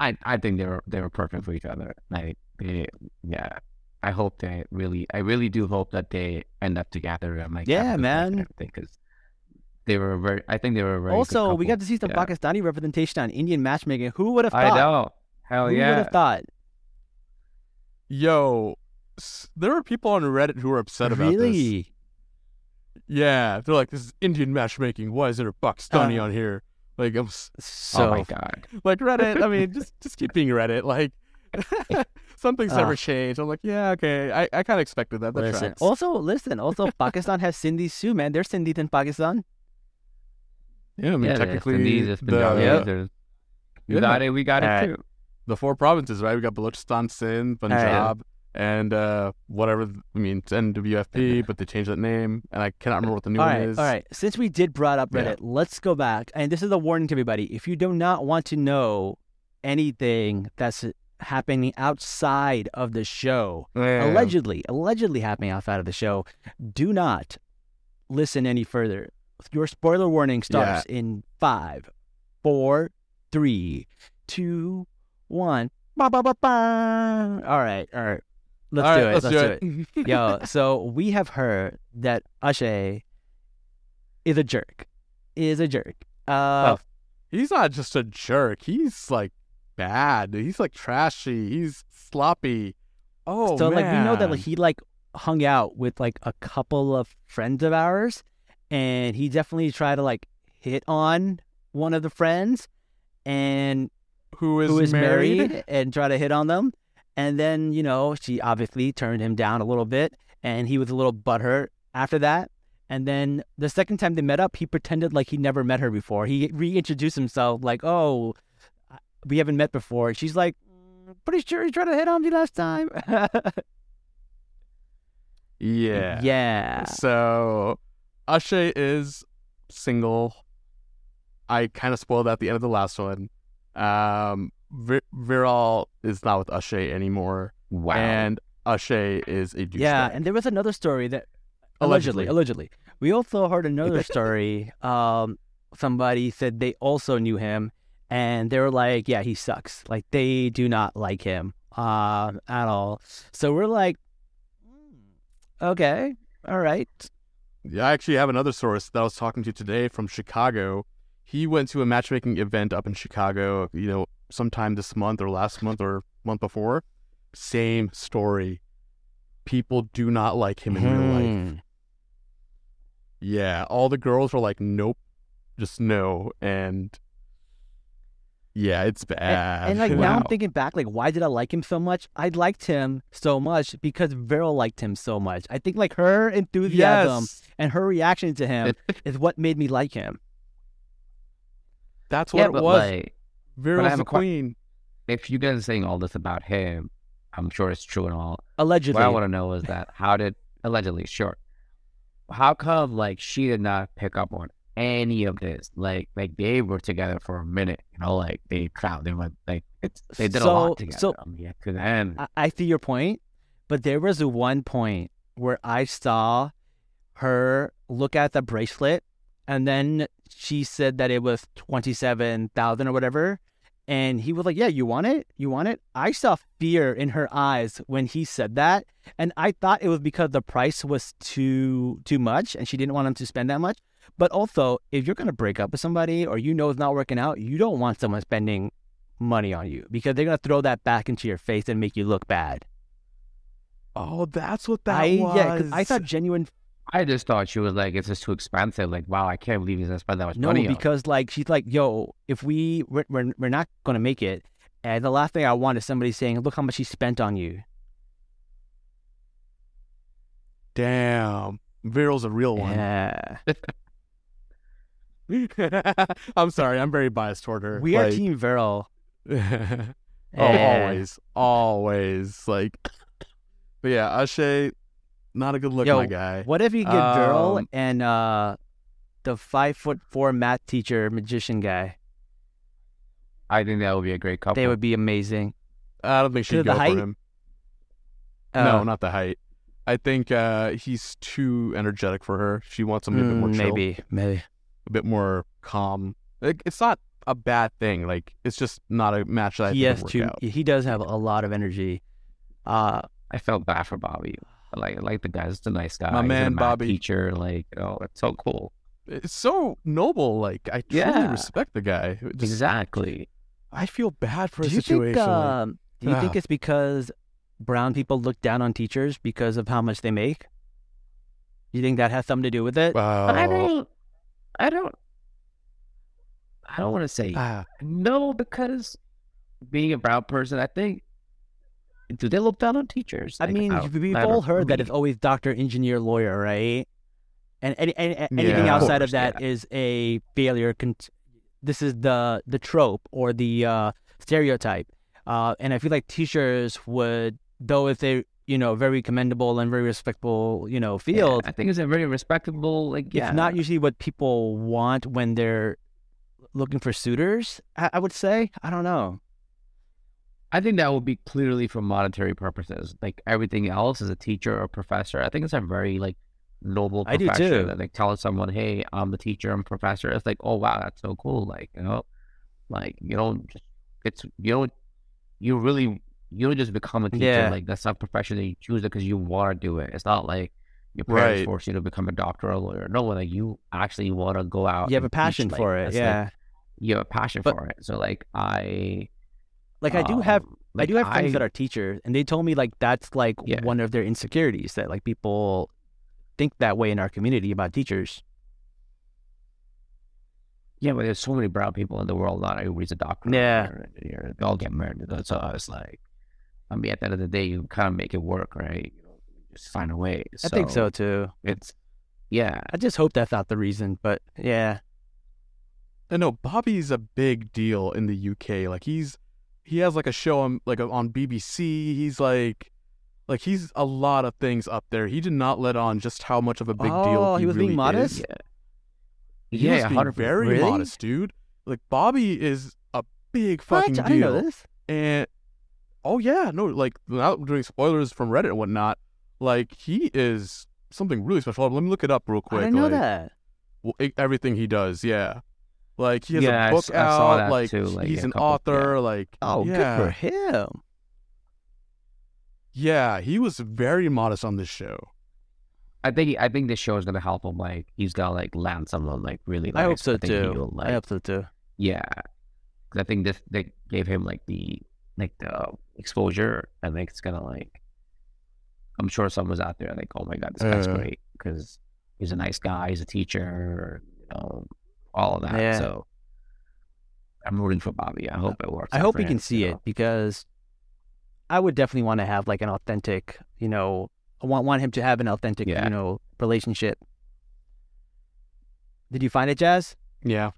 I I think they were they were perfect for each other. Like they, yeah. I hope they really, I really do hope that they end up together. I'm like, Yeah, happy for them and man. because they were very. I think they were a very. good Also, we got to see some Yeah. Pakistani representation on Indian matchmaking. Who would have I thought? know. Hell Who would yeah. have thought? Yo, there are people on Reddit who are upset about this. really? Yeah, they're like, "This is Indian matchmaking. Why is there a Pakistani Uh, on here?" Like, I'm So oh my god. like Reddit. I mean, just just keep being Reddit. Like, something's never Ah. changed. I'm like, yeah, okay. I, I kind of expected that. That listen. tracks. Also, listen. Also, Pakistan has Sindhi too, man. There's Sindhi in Pakistan. yeah, I mean, yeah, technically, there's Sindhis, the, there's Punjabis, Yep. there's- Yeah. got it. We got it Alright. too. the four provinces, right? We got Balochistan, Sindh, Punjab, and uh, whatever. I mean, it's NWFP, but they changed that name, and I cannot remember what the new All one right, is. all right. Since we did brought up Yeah. Reddit, let's go back. And this is a warning to everybody: if you do not want to know anything that's happening outside of the show, Yeah. allegedly, allegedly happening outside of the show, do not listen any further. Your spoiler warning starts in five, four, three, two, one. Ba, ba, ba, ba. All right, all right. Let's All do right, it. Let's, Let's, do do it. it. Yo, so we have heard that Aashay is a jerk. Is a jerk. Uh, Oh, He's not just a jerk. He's like bad. He's like trashy. He's sloppy. Oh, so like we know that like, he like hung out with like a couple of friends of ours, and he definitely tried to like hit on one of the friends, and who is, who is married? married and try to hit on them. And then, you know, she obviously turned him down a little bit and he was a little butthurt after that. And then the second time they met up, he pretended like he never met her before. He reintroduced himself like, oh, we haven't met before. She's like, "Mm, pretty sure he tried to hit on me last time. Yeah. yeah. So, Aashay is single. I kind of spoiled that at the end of the last one. Um, Vir- Viral is not with Aashay anymore, Wow. and Aashay is a douchebag. Yeah. And there was another story that Allegedly. allegedly, allegedly. We also heard another story. um, somebody said they also knew him, and they were like, "Yeah, he sucks. Like they do not like him uh, at all." So we're like, "Hmm, "Okay, all right." Yeah, I actually have another source that I was talking to today from Chicago. He went to a matchmaking event up in Chicago, you know, sometime this month or last month or month before. Same story. People do not like him in real life. Hmm. Yeah, all the girls were like, "Nope, just no," and yeah, it's bad. And like now I'm thinking back, like why did I like him so much? I liked him so much because Viral liked him so much. I think like her enthusiasm yes, and her reaction to him is what made me like him. that's what yeah, it was. like, Viral's have the a que- queen. if you guys are saying all this about him, I'm sure it's true and all. Allegedly, What I want to know is that how did allegedly, sure. How come like she did not pick up on any of this? Like like they were together for a minute, you know, like they traveled, they went like it's they did a So- lot together. so- yeah, to them. I, I see your point, but there was one point where I saw her look at the bracelet, and then she said that it was twenty seven thousand or whatever, and he was like, "Yeah, you want it? You want it?" I saw fear in her eyes when he said that, and I thought it was because the price was too too much, and she didn't want him to spend that much. But also, if you're gonna break up with somebody or you know it's not working out, you don't want someone spending money on you because they're gonna throw that back into your face and make you look bad. Oh, that's what that I was. yeah, 'cause I thought genuine I just thought she was like, it's just too expensive. Like, wow, I can't believe he's gonna spend that much no money on. it. because like she's like, yo, if we we're, we're we're not gonna make it, and the last thing I want is somebody saying, look how much he spent on you. Damn, Viral's a real one. Yeah, I'm sorry, I'm very biased toward her. we are Team Viral. oh, always, always. Like, but yeah, Aashay, not a good look, Yo, my guy. What if you get Viral Um, and uh the five foot four math teacher magician guy? I think that would be a great couple. They would be amazing. I don't think she'd the go height? for him. Uh, no, not the height. I think uh, he's too energetic for her. She wants somebody a bit more mm, chill, maybe, maybe. A bit more calm. Like, it's not a bad thing. Like, it's just not a match that I He think has would work too. out. He does have a lot of energy. Uh I felt bad for Bobby. I like I like the guy. He's a nice guy. My He's man, math Bobby. Teacher, like, you know, it's so cool. it's so noble. Like I truly Yeah. respect the guy. Just- Exactly. I feel bad for Do his you situation. think? like- Um, do you think it's because brown people look down on teachers because of how much they make? Do you think that has something to do with it? I Wow. don't. I don't. I don't want to say Ah, no because being a brown person, I think. Do they look down on teachers? I mean, don't- we've I all heard that it's always doctor, engineer, lawyer, right? And any, any, anything Yeah. Of outside of course, that is a failure. Con- this is the the trope or the uh, stereotype. Uh, and I feel like teachers would, though, if they you know very commendable and very respectable, you know, Yeah, field, I think it's a very respectable. Like, yeah, it's not usually what people want when they're looking for suitors. I, I would say. I don't know. I think that would be clearly for monetary purposes. Like everything else, as a teacher or professor, I think it's a very like noble I do too. And, like telling someone, "Hey, I'm the teacher, I'm a professor." It's like, oh wow, that's so cool. Like you know, like you don't just it's you don't you really you don't just become a teacher. Yeah. Like that's not a profession that you choose it because you want to do it. It's not like your parents Right. force you to become a doctor or a lawyer. No, like you actually want to go out. You have a passion teach, like, for it. that's, like, Yeah. you have a passion But- for it. So like I Like I do have um, I do have friends I- that are teachers, and they told me like that's like Yeah. one of their insecurities that like people think that way in our community about teachers. Yeah, but there's so many brown people in the world. Not everybody's a doctor. Yeah. or an engineer. They all get married. So it's like, I mean, at the end of the day, you kind of make it work, right? You know, just find a way. I think so too. It's, yeah. I just hope that's not the reason, but yeah, I know Bobby's a big deal in the UK. Like he's he has like a show on like on BBC. He's like like he's a lot of things up there. He did not let on just how much of a big deal Oh, he, he was being modest? is. Yeah. He Yeah, was being very Really? modest, dude. Like Bobby is a big what? fucking I didn't know deal. this. And oh yeah, no, like without doing spoilers from Reddit and whatnot, like he is something really special. Let me look it up real I quick. didn't know like, that. well, e- everything he does, yeah. Like he has Yeah, I a book I out, that like like, he's an couple- author, like Oh, yeah, good for him. yeah. He was very modest on this show. I think I think this show is gonna help him. Like he's gonna like land someone like really. Nice. I hope so think too. like, I hope so too. Yeah, I think this they gave him like the like the exposure. I think it's gonna like. I'm sure someone's out there like, oh my god, this guy's Uh. great because he's a nice guy, he's a teacher, you know, all of that. Yeah. So I'm rooting for Bobby. I hope it works. I out hope for he him, can you see it because I would definitely want to have like an authentic, you know, I want want him to have an authentic, Yeah. you know, relationship. Did you find it, Jazz? Yeah,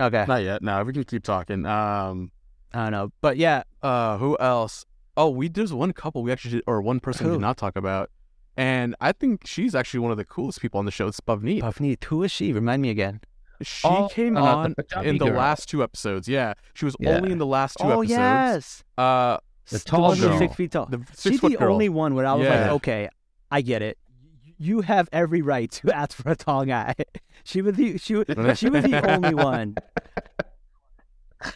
Okay, not yet. No, we can keep talking. Um, I don't know, but yeah, uh, who else? Oh, we there's one couple we actually did, or one person we Who? did not talk about, and I think she's actually one of the coolest people on the show. It's Pavneet. Puffneet, who is she? Remind me again. She Oh, came uh, on Punjabi in the girl. last two episodes. Yeah, she was Yeah. only in the last two oh episodes. Oh yes, Uh, The the tall one girl. six feet tall. the She's foot the girl. only one where I was like, okay, I get it. You have every right to ask for a tall guy. She was the she was, she was the only one.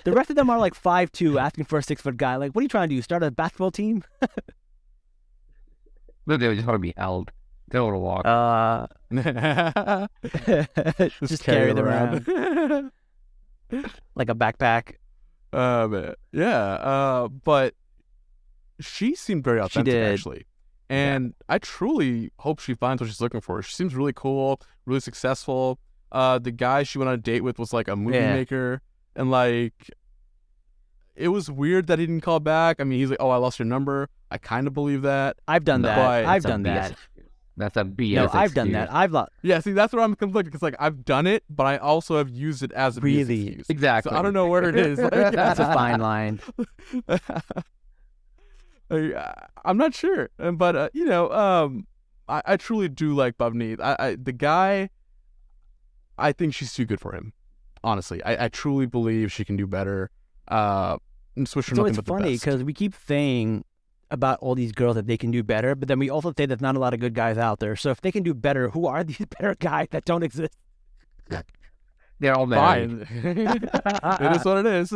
The rest of them are like five two, asking for a six foot guy. Like, what are you trying to do? Start a basketball team? Look, they just want to be held. They don't want to walk. Uh, just, carry them around like a backpack. um, yeah, uh, but she seemed very authentic did. actually, and I truly hope she finds what she's looking for. She seems really cool, really successful. Uh, the guy she went on a date with was like a movie Yeah. maker, and like, it was weird that he didn't call back. I mean, he's like, "Oh, I lost your number." I kind of believe that. I've done that. but- I've done that. excuse. That's a BS. No, I've done that. I've lost. Yeah, see, that's where I'm conflicted because like I've done it, but I also have used it as a BS Really? excuse. Exactly. So I don't know where it is. Like, that's a fine line. Like, I- I'm not sure, but uh, you know, um, I, I truly do like Pavneet. I, I the guy, I think she's too good for him. Honestly, I, I truly believe she can do better. Uh, and switch for So nothing it's but the funny because we keep saying about all these girls that they can do better, but then we also say there's not a lot of good guys out there. So if they can do better, who are these better guys that don't exist? They're all married. fine. it is what it is.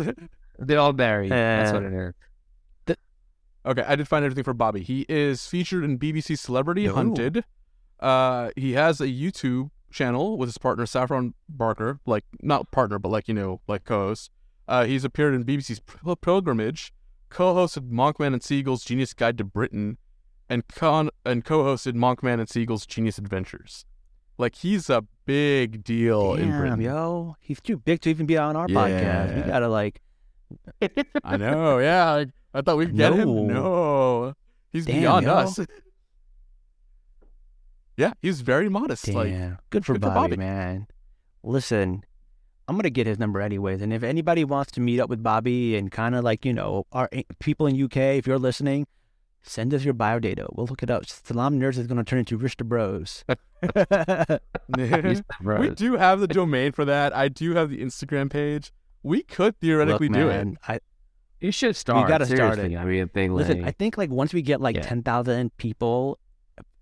They're all married. That's what Uh, it is. Okay, I did find everything for Bobby. He is featured in BBC Celebrity Ooh. Hunted. Uh, he has a YouTube channel with his partner Saffron Barker, like not partner, but like you know, like co-host. Uh, he's appeared in BBC's Pilgrimage, co-hosted Monkman and Seagull's Genius Guide to Britain, and con and co-hosted Monkman and Seagull's Genius Adventures. Like he's a big deal in Damn, Britain. yo, he's too big to even be on our podcast. We gotta like, I know, yeah. I, I thought we'd get No. him. No, he's Damn, beyond yo. us. Yeah, he's very modest. damn, Like, good for good for Bobby, Bobby. man. Listen, I'm gonna get his number anyways, and if anybody wants to meet up with Bobby and kind of like you know, our people in UK, if you're listening, send us your bio data. We'll look it up. Salaam Nerds is gonna turn into Rishta Bros. We do have the domain for that. I do have the Instagram page. We could theoretically Look, do man, I, You should start. We gotta start it. I mean, they Listen, I think like once we get like Yeah. ten thousand people,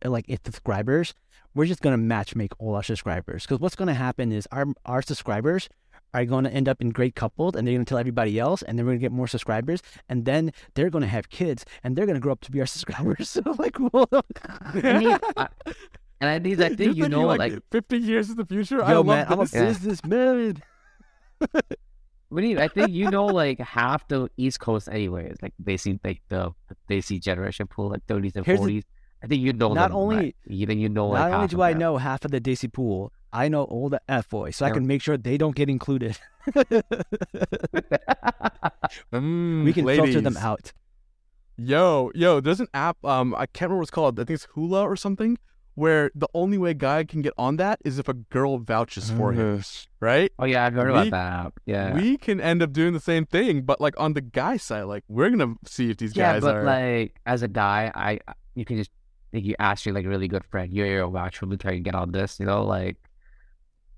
Uh, like if subscribers, we're just gonna match make all our subscribers. Because what's gonna happen is our our subscribers are going to end up in great couples, and they're gonna tell everybody else, and then we're gonna get more subscribers, and then they're gonna have kids, and they're gonna grow up to be our subscribers. So like, well, I need- I- and I need. I think you know, like, like, 50 years in the future. I yo love man, I'm a this. Yeah. businessman. we need. I think you know, like half the East Coast, anyways. Like they see like the they see generation pool, like thirties and Here's the- forties. I think you know. Not them, only- right? you think you know. Like Not only do I them. know half of the Desi pool, I know all the F boys, so I can make sure they don't get included. Mm, we can filter them out. Yo, yo, there's an app. Um, I can't remember what it's called. I think it's Hula or something. Where the only way a guy can get on that is if a girl vouches for him, right? Oh yeah, I've heard We- about that. app. Yeah. We can end up doing the same thing, but like on the guy side, like we're gonna see if these guys are. yeah, guys but are. like as a guy, I you can just like you ask your like a really good friend, yo yo, vouch for me, try to get on this. You know, like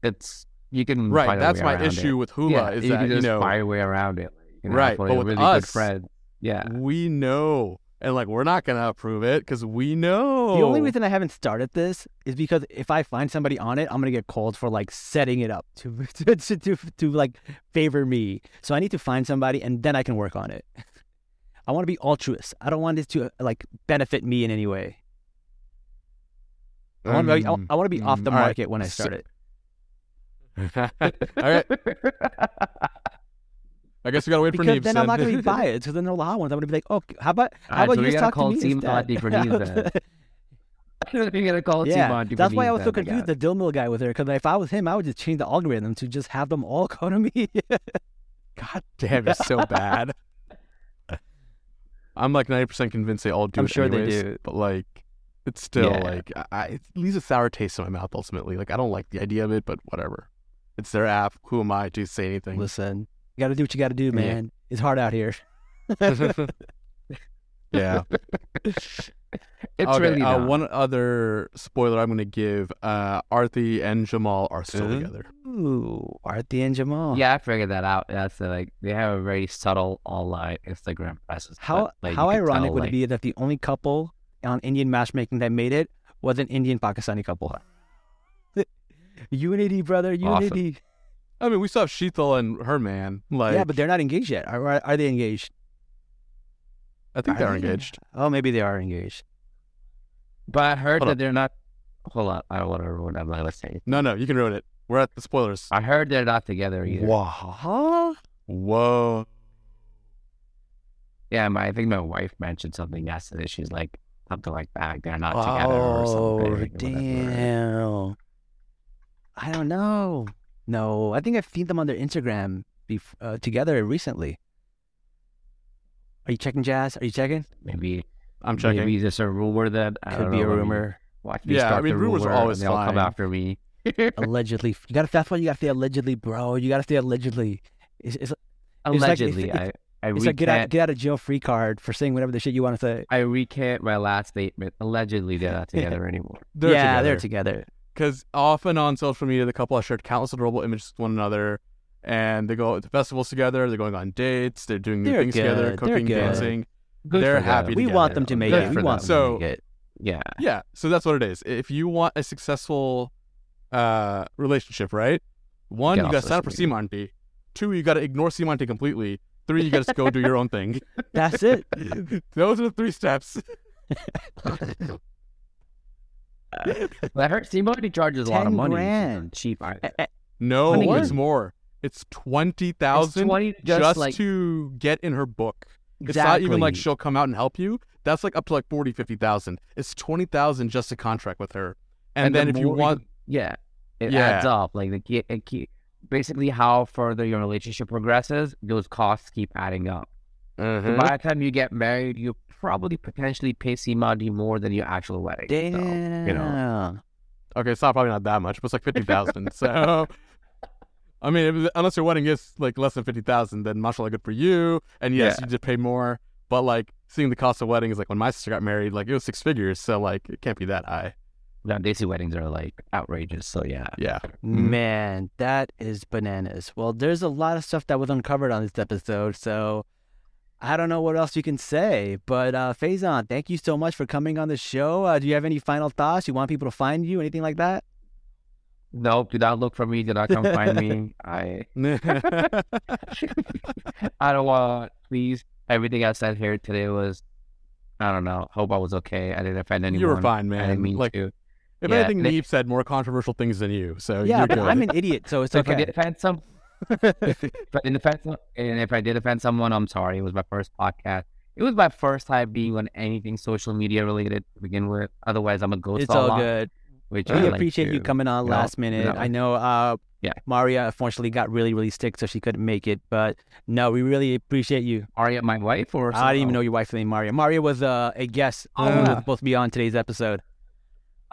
it's you can right, find a that's way my issue It. with Hula yeah, is you that can you know find a way around it. You know, Right, for but a with really us- good friend. Yeah. we know, and like we're not gonna approve it because we know. The only reason I haven't started this is because if I find somebody on it, I'm gonna get called for like setting it up to to to, to, to like favor me. So I need to find somebody, and then I can work on it. I want to be altruist. I don't want this to like benefit me in any way. I want to be, I, Um, want to be off the mm, all right. market when I So- start it. All right, I guess we gotta wait for Because Neebs. then I'm not gonna be biased. Because then they're loud ones. I'm gonna be like, oh, how about how Alright, about so you we just gotta talk to call me Team instead? Monty for Neebs then. You're gonna call Team yeah, Monty for that's why I Neebs was so then, confused. The Dil Mil guy with her, because if I was him, I would just change the algorithm to just have them all go to me. God damn, it's so bad. I'm like 90% convinced they all do I'm it sure they do. But like, it's still Yeah. like, I, I, it leaves a sour taste in my mouth ultimately. Like, I don't like the idea of it, but whatever. It's their app. Who am I to say anything? Listen, you got to do what you got to do, Yeah. man. It's hard out here. yeah. It's okay. really uh, one other spoiler I'm going to give uh, Arti and Jamal are still Uh-huh. together. Ooh, Arti and Jamal. Yeah, I figured that out. That's like they have a very subtle online Instagram presence. How but, like, how ironic tell, would like, it be that the only couple on Indian matchmaking that made it was an Indian Pakistani couple? unity, brother, Awesome. unity. I mean, we still have Sheetal and her man. Like, yeah, but they're not engaged yet. Are, are, are they engaged? I think Are they're they? engaged. Oh, maybe they are engaged. But I heard Hold that on. they're not. Hold on, I don't want to ruin. I'm not gonna say. No, no, you can ruin it. We're at the spoilers. I heard they're not together either. Wow. Whoa. Yeah, my I think my wife mentioned something yesterday. She's like something like that. They're not together or Oh, something. or whatever. damn. I don't know. No, I think I've seen them on their Instagram bef- uh, together recently. Are you checking, Jazz? Are you checking? Maybe I'm checking. Maybe just a rumor that I Could don't be a know, maybe rumor. Watch me Yeah, I start mean, the rumors are always they'll come after me. allegedly. You gotta. That's why you gotta say allegedly, bro. You gotta say allegedly. It's, it's, like- Allegedly, it's- I I it's like get out, get out of jail free card for saying whatever the shit you want to say. I recant my last statement. Allegedly, they're not together anymore. They're yeah, together. they're together. Because often on social media, the couple have shared countless adorable images with one another, and they go to festivals together. They're going on dates. They're doing new They're things together, good, they're cooking, dancing. Good They're happy them. We want them to make Good it. We want them. them So- to make it. Yeah. Yeah, so that's what it is. If you want a successful uh, relationship, right? One, Get you got to sign up for social Monty. Two, you got to ignore Monty completely. Three, you got to go do your own thing. That's it. Those are the three steps. that hurts. heard Steve already charges a lot of 10 money. grand. Cheap. I- No, What? it's more. It's twenty It's 20 just, just like to get in her book. It's not even like she'll come out and help you. That's like up to like 40, 50,000. It's 20,000 just to contract with her. And, then the if you more want, yeah, it Yeah. adds up. Like the key, it key, basically how further your relationship progresses, those costs keep adding up. So Mhm. by the time you get married, you probably potentially pay Simadi more than your actual wedding. So, Damn. you know, okay, it's not probably not that much, but it's like 50,000. so, I mean, if- unless your wedding is like less than 50,000, then mashallah, good for you. And yes, Yeah. you did pay more. But like seeing the cost of weddings, like when my sister got married, like it was six figures. So like it can't be that high. Now Desi weddings are like outrageous. So yeah, Yeah. Man, that is bananas. Well, there's a lot of stuff that was uncovered on this episode, so I don't know what else you can say. But uh Faizan, thank you so much for coming on the show. Uh, do you have any final thoughts? You want people to find you? Anything like that? nope. Do not look for me. Do not come find me. I I don't want. Please, everything I said here today was, I don't know. Hope I was okay. I didn't offend anyone. you were fine, I man. didn't mean like to. If Yeah, anything, they- Neep said more controversial things than you. So yeah, you're but good. I'm an idiot, so it's So if I did offend some, but in defense, and if I did offend someone, I'm sorry. It was my first podcast. It was my first time being on anything social media related to begin with. Otherwise, I'm a ghost. It's all along, good. Which We I like appreciate you coming on you know, last minute. no. I know uh Yeah. Maria unfortunately got really, really sick, so she couldn't make it. But no, we really appreciate you. Aria, my wife, or I didn't even know your wife's name, Maria. Maria was uh, a guest Oh, who was supposed to be on today's episode.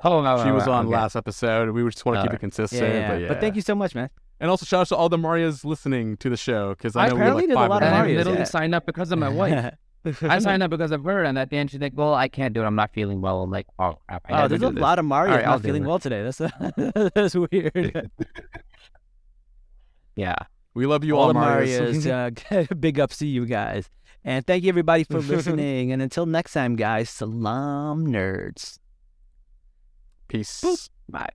Else? Oh, no, she was on okay. last episode. We just want to keep Alright. it consistent. Yeah, yeah. But yeah. But thank you so much, man. And also shout out to all the Marias listening to the show because I I know we're apparently like there's a lot of And I literally yeah. signed up because of my wife. I signed up because of her, and at the end she's like, "Well, I can't do it. I'm not feeling well." I'm like, "Oh crap!" I oh, never there's a this." lot of Marios Alright, I'll not feeling it. well today. That's that's weird. Yeah. We love you all all, Marias. Marias. Uh, big ups to you guys. And thank you everybody for listening. and until next time, guys, salam nerds. Peace. Bye.